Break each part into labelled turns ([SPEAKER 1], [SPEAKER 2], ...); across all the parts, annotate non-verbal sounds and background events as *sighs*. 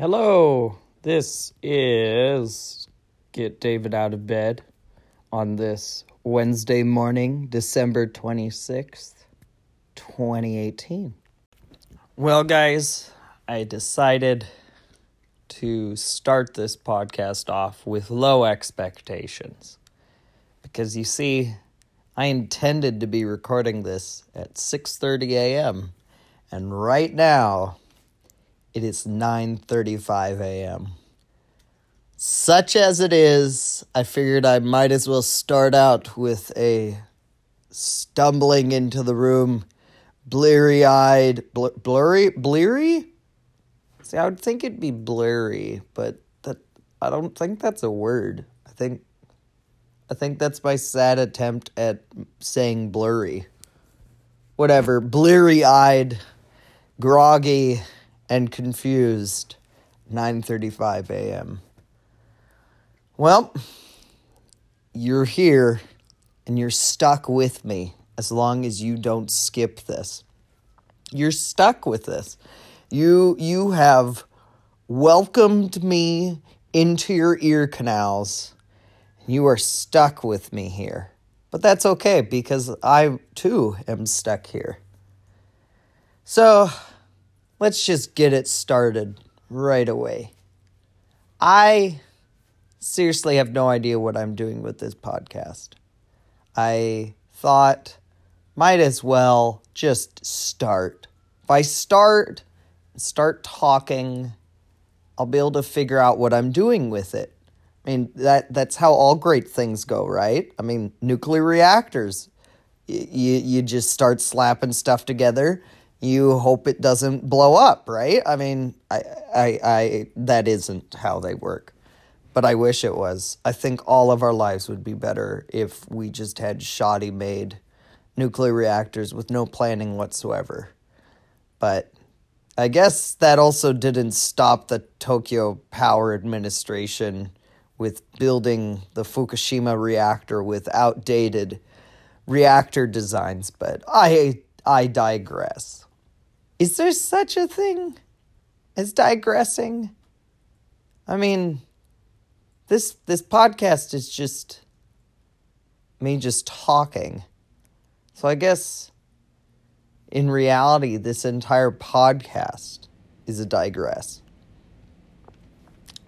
[SPEAKER 1] Hello, this is Get David Out of Bed on this Wednesday morning, December 26th, 2018. Well, guys, I decided to start this podcast off with low expectations. Because you see, I intended to be recording this at 6:30 a.m. and right now it is 9:35 a.m. Such as it is, I figured I might as well start out with a stumbling into the room, bleary-eyed, bl- blurry, bleary. See, I would think it'd be blurry, but that I don't think that's a word. I think I think that's my sad attempt at saying blurry. Whatever, bleary-eyed, groggy and confused 9:35 a.m. Well, you're here and you're stuck with me as long as you don't skip this. You're stuck with this. You you have welcomed me into your ear canals. You are stuck with me here. But that's okay because I too am stuck here. So, let's just get it started right away. I seriously have no idea what I'm doing with this podcast. I thought might as well just start. If I start start talking, I'll be able to figure out what I'm doing with it. I mean that that's how all great things go, right? I mean, nuclear reactors. You you just start slapping stuff together you hope it doesn't blow up, right? I mean, I, I, I, that isn't how they work, but I wish it was. I think all of our lives would be better if we just had shoddy made nuclear reactors with no planning whatsoever. But I guess that also didn't stop the Tokyo Power Administration with building the Fukushima reactor with outdated reactor designs, but I I digress. Is there such a thing as digressing? I mean, this this podcast is just me just talking. So I guess in reality this entire podcast is a digress.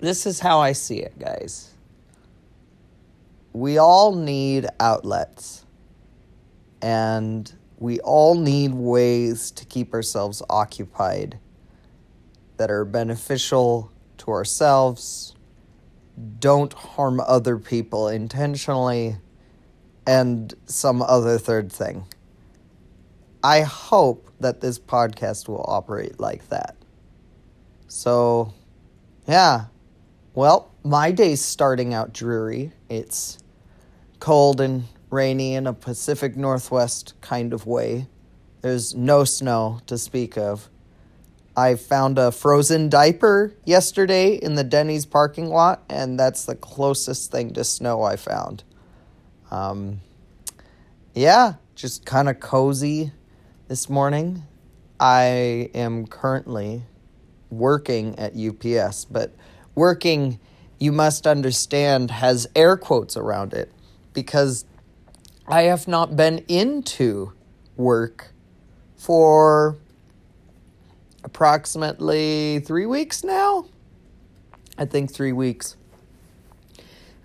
[SPEAKER 1] This is how I see it, guys. We all need outlets. And we all need ways to keep ourselves occupied that are beneficial to ourselves, don't harm other people intentionally, and some other third thing. I hope that this podcast will operate like that. So, yeah. Well, my day's starting out dreary. It's cold and rainy in a Pacific Northwest kind of way. There's no snow to speak of. I found a frozen diaper yesterday in the Denny's parking lot, and that's the closest thing to snow I found. Um, yeah, just kind of cozy this morning. I am currently working at UPS, but working, you must understand, has air quotes around it because I have not been into work for approximately three weeks now. I think three weeks.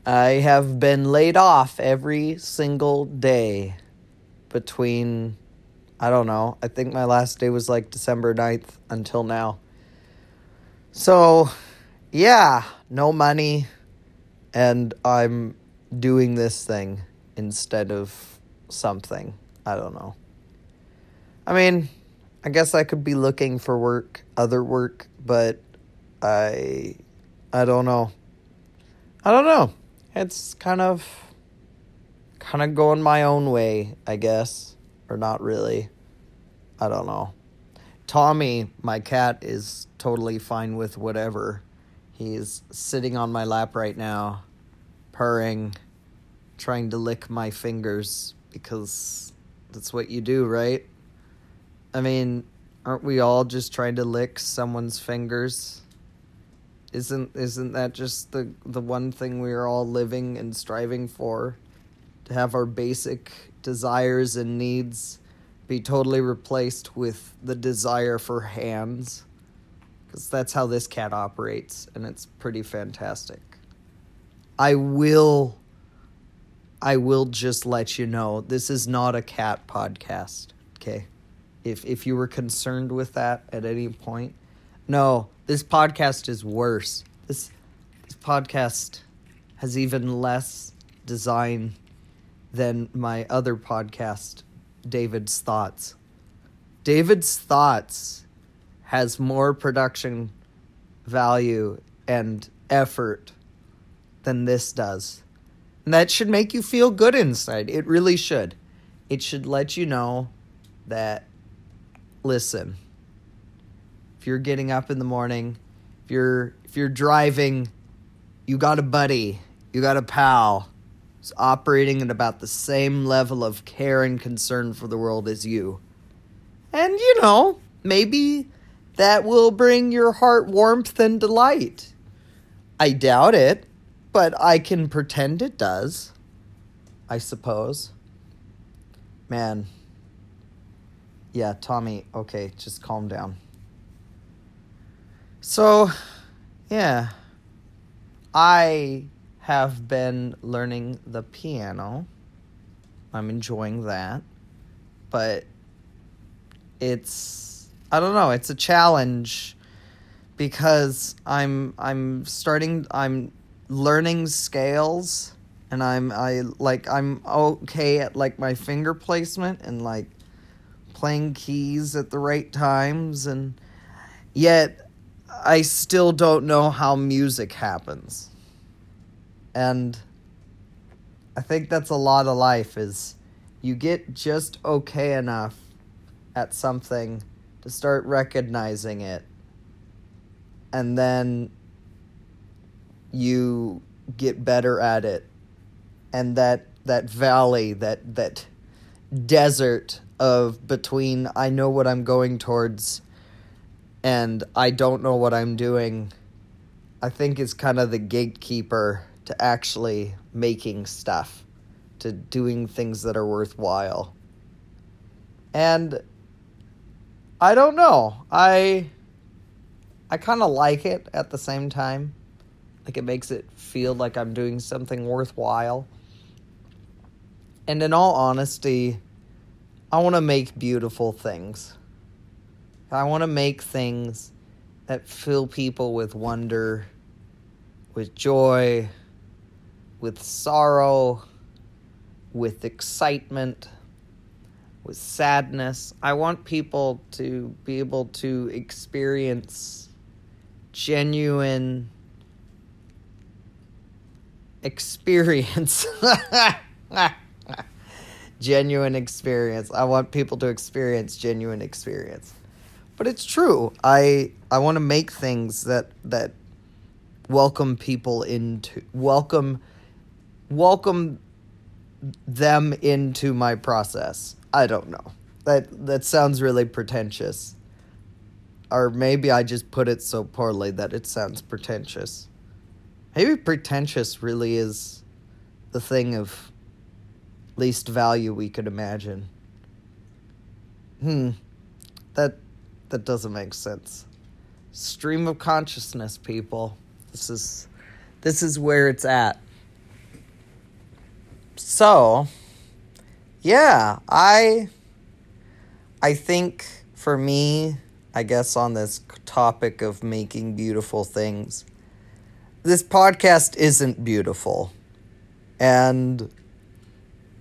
[SPEAKER 1] I have been laid off every single day between, I don't know, I think my last day was like December 9th until now. So, yeah, no money, and I'm doing this thing instead of something. I don't know. I mean, I guess I could be looking for work, other work, but I I don't know. I don't know. It's kind of kind of going my own way, I guess, or not really. I don't know. Tommy, my cat is totally fine with whatever. He's sitting on my lap right now, purring trying to lick my fingers because that's what you do, right? I mean, aren't we all just trying to lick someone's fingers? Isn't isn't that just the the one thing we are all living and striving for? To have our basic desires and needs be totally replaced with the desire for hands. Because that's how this cat operates, and it's pretty fantastic. I will. I will just let you know this is not a cat podcast, okay? If if you were concerned with that at any point, no, this podcast is worse. This this podcast has even less design than my other podcast, David's Thoughts. David's Thoughts has more production value and effort than this does. That should make you feel good inside. It really should. It should let you know that, listen, if you're getting up in the morning, if you're if you're driving, you got a buddy, you got a pal who's operating at about the same level of care and concern for the world as you. And you know, maybe that will bring your heart warmth and delight. I doubt it, but I can pretend it does. I suppose. Man. Yeah, Tommy, okay, just calm down. So, yeah. I have been learning the piano. I'm enjoying that. But it's I don't know, it's a challenge because I'm I'm starting I'm learning scales and I'm I like I'm okay at like my finger placement and like playing keys at the right times and yet I still don't know how music happens. And I think that's a lot of life is you get just okay enough at something to start recognizing it. And then you get better at it. And that that valley, that that desert of between I know what I'm going towards and I don't know what I'm doing, I think is kind of the gatekeeper to actually making stuff, to doing things that are worthwhile. And I don't know. I I kind of like it at the same time. Like it makes it feel like I'm doing something worthwhile. And in all honesty, I want to make beautiful things. I want to make things that fill people with wonder, with joy, with sorrow, with excitement, with sadness. I want people to be able to experience genuine experience. *laughs* genuine experience. I want people to experience genuine experience but it's true. I I want to make things that that welcome people into welcome welcome them into my process. I don't know. That that sounds really pretentious. Or maybe I just put it so poorly that it sounds pretentious. Maybe pretentious really is the thing of least value we could imagine. Hmm. That that doesn't make sense. Stream of consciousness, people. This is this is where it's at. So, yeah, I I think for me, I guess on this topic of making beautiful things, this podcast isn't beautiful. And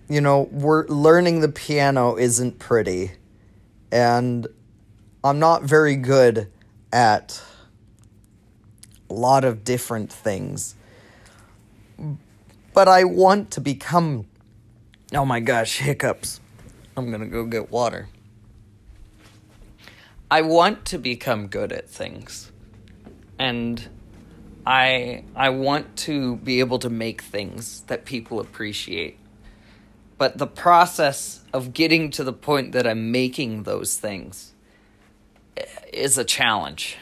[SPEAKER 1] you know, we're learning the piano isn't pretty. And I'm not very good at a lot of different things. But I want to become. Oh my gosh, hiccups. I'm gonna go get water. I want to become good at things. And I I want to be able to make things that people appreciate. But the process of getting to the point that I'm making those things is a challenge.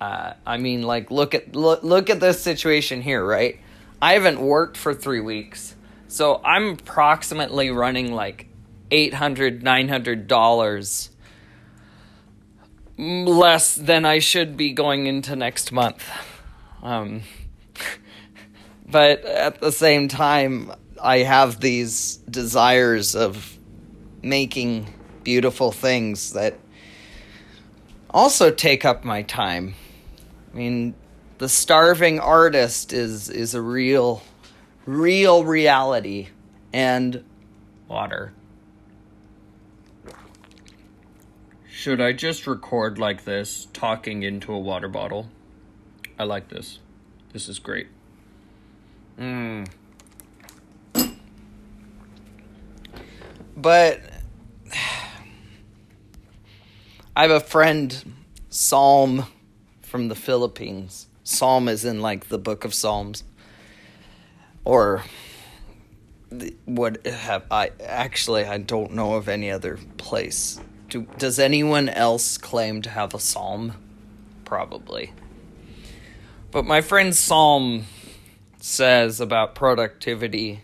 [SPEAKER 1] Uh, I mean, like look at look, look at this situation here, right? I haven't worked for three weeks, so I'm approximately running like 800 900 dollars less than I should be going into next month. Um, *laughs* but at the same time, I have these desires of making beautiful things that also take up my time. I mean, the starving artist is is a real real reality and water. Should I just record like this, talking into a water bottle? I like this. This is great. Mmm. But *sighs* I have a friend, Psalm, from the Philippines. Psalm is in like the book of Psalms. Or what have I actually I don't know of any other place. Do, does anyone else claim to have a psalm? Probably. But my friend Psalm says about productivity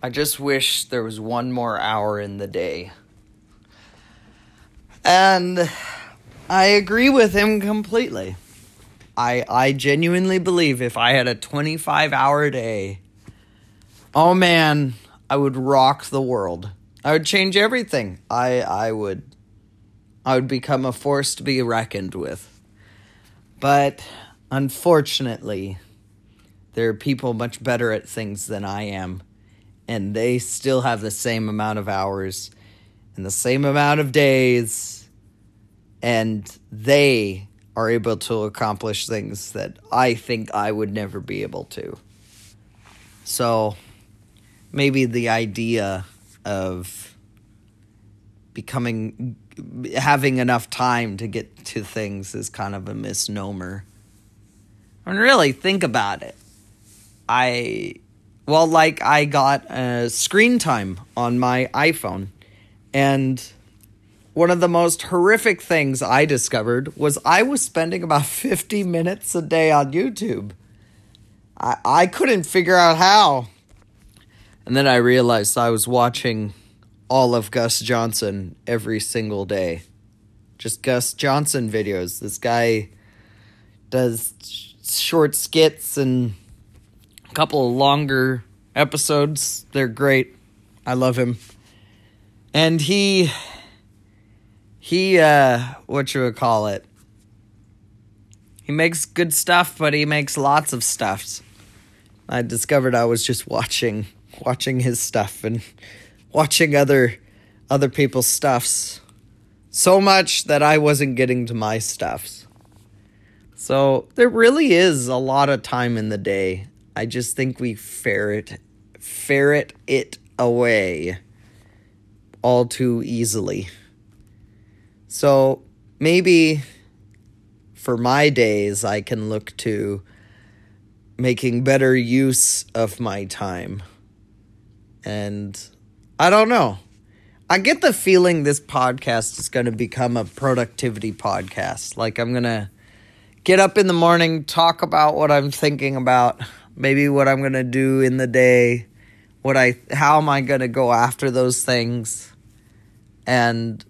[SPEAKER 1] I just wish there was one more hour in the day. And I agree with him completely. I I genuinely believe if I had a 25 hour day, oh man, I would rock the world. I would change everything. I I would I would become a force to be reckoned with. But unfortunately, there are people much better at things than I am and they still have the same amount of hours and the same amount of days and they are able to accomplish things that I think I would never be able to. So maybe the idea of becoming having enough time to get to things is kind of a misnomer. Mean, really think about it. I well, like I got uh, screen time on my iPhone, and one of the most horrific things I discovered was I was spending about *laughs* 50 minutes a day on YouTube. I, I couldn't figure out how. And then I realized I was watching all of Gus Johnson every single day. Just Gus Johnson videos. This guy does short skits and a couple of longer episodes. They're great. I love him. And he he uh what you would call it? He makes good stuff, but he makes lots of stuffs. I discovered I was just watching watching his stuff and watching other other people's stuffs so much that I wasn't getting to my stuffs. So there really is a lot of time in the day I just think we ferret ferret it away all too easily. So maybe for my days I can look to making better use of my time. And I don't know. I get the feeling this podcast is going to become a productivity podcast. Like I'm going to get up in the morning, talk about what I'm thinking about maybe what I'm going to do in the day, what I how am I going to go after those things and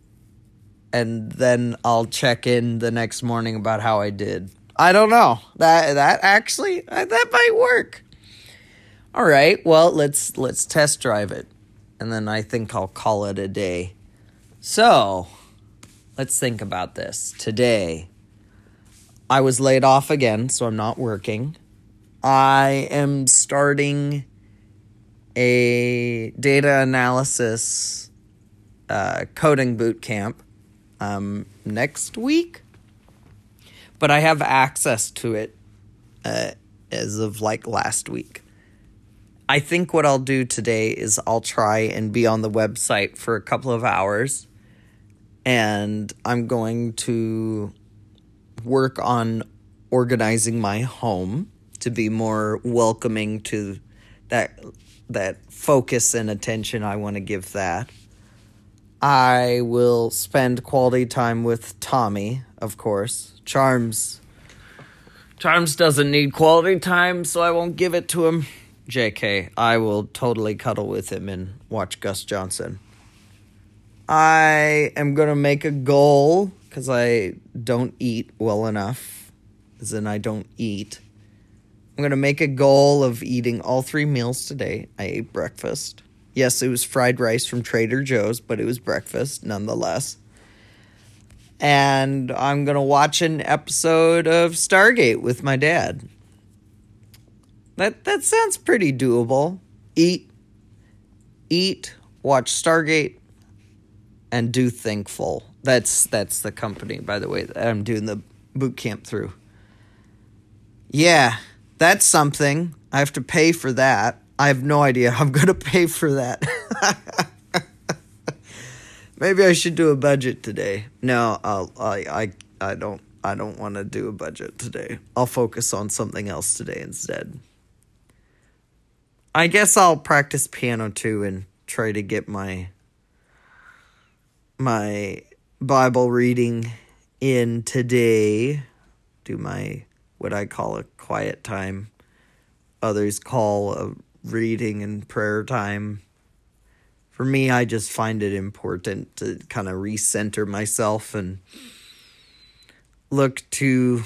[SPEAKER 1] and then I'll check in the next morning about how I did. I don't know. That that actually uh, that might work. All right. Well, let's let's test drive it. And then I think I'll call it a day. So, let's think about this. Today I was laid off again, so I'm not working. I am starting a data analysis uh, coding boot camp um, next week, but I have access to it uh, as of like last week. I think what I'll do today is I'll try and be on the website for a couple of hours, and I'm going to work on organizing my home to be more welcoming to that that focus and attention I want to give that. I will spend quality time with Tommy, of course. Charms Charms doesn't need quality time, so I won't give it to him. JK, I will totally cuddle with him and watch Gus Johnson. I am going to make a goal because I don't eat well enough, as in, I don't eat. I'm going to make a goal of eating all three meals today. I ate breakfast. Yes, it was fried rice from Trader Joe's, but it was breakfast nonetheless. And I'm going to watch an episode of Stargate with my dad. That that sounds pretty doable. Eat eat, watch Stargate and do Thinkful. That's that's the company by the way that I'm doing the boot camp through. Yeah, that's something. I have to pay for that. I have no idea how *laughs* I'm going to pay for that. *laughs* Maybe I should do a budget today. No, I'll, I I I don't I don't want to do a budget today. I'll focus on something else today instead. I guess I'll practice piano too and try to get my my Bible reading in today. Do my what I call a quiet time. Others call a reading and prayer time. For me, I just find it important to kind of recenter myself and look to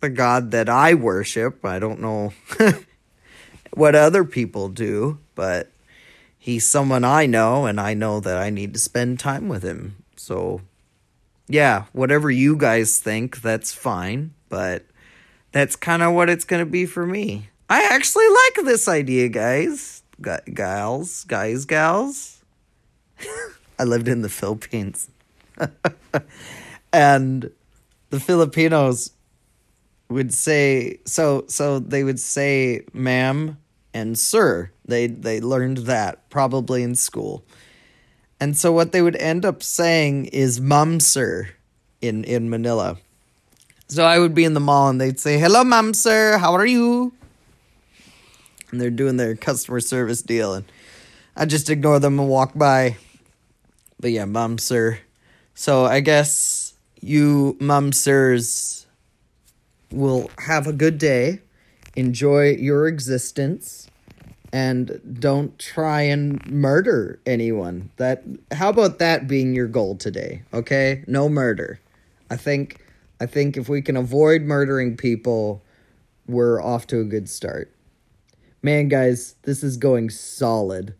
[SPEAKER 1] the God that I worship. I don't know *laughs* what other people do, but he's someone I know, and I know that I need to spend time with him. So, yeah, whatever you guys think, that's fine, but that's kind of what it's going to be for me. I actually like this idea, guys. G- gals, guys, gals. *laughs* I lived in the Philippines. *laughs* and the Filipinos would say so so they would say ma'am and sir. They they learned that probably in school. And so what they would end up saying is mum sir in in Manila. So I would be in the mall and they'd say, "Hello mum sir, how are you?" And they're doing their customer service deal and I just ignore them and walk by. But yeah, mum sir. So I guess you mum sirs will have a good day, enjoy your existence, and don't try and murder anyone. That how about that being your goal today? Okay? No murder. I think I think if we can avoid murdering people, we're off to a good start. Man, guys, this is going solid.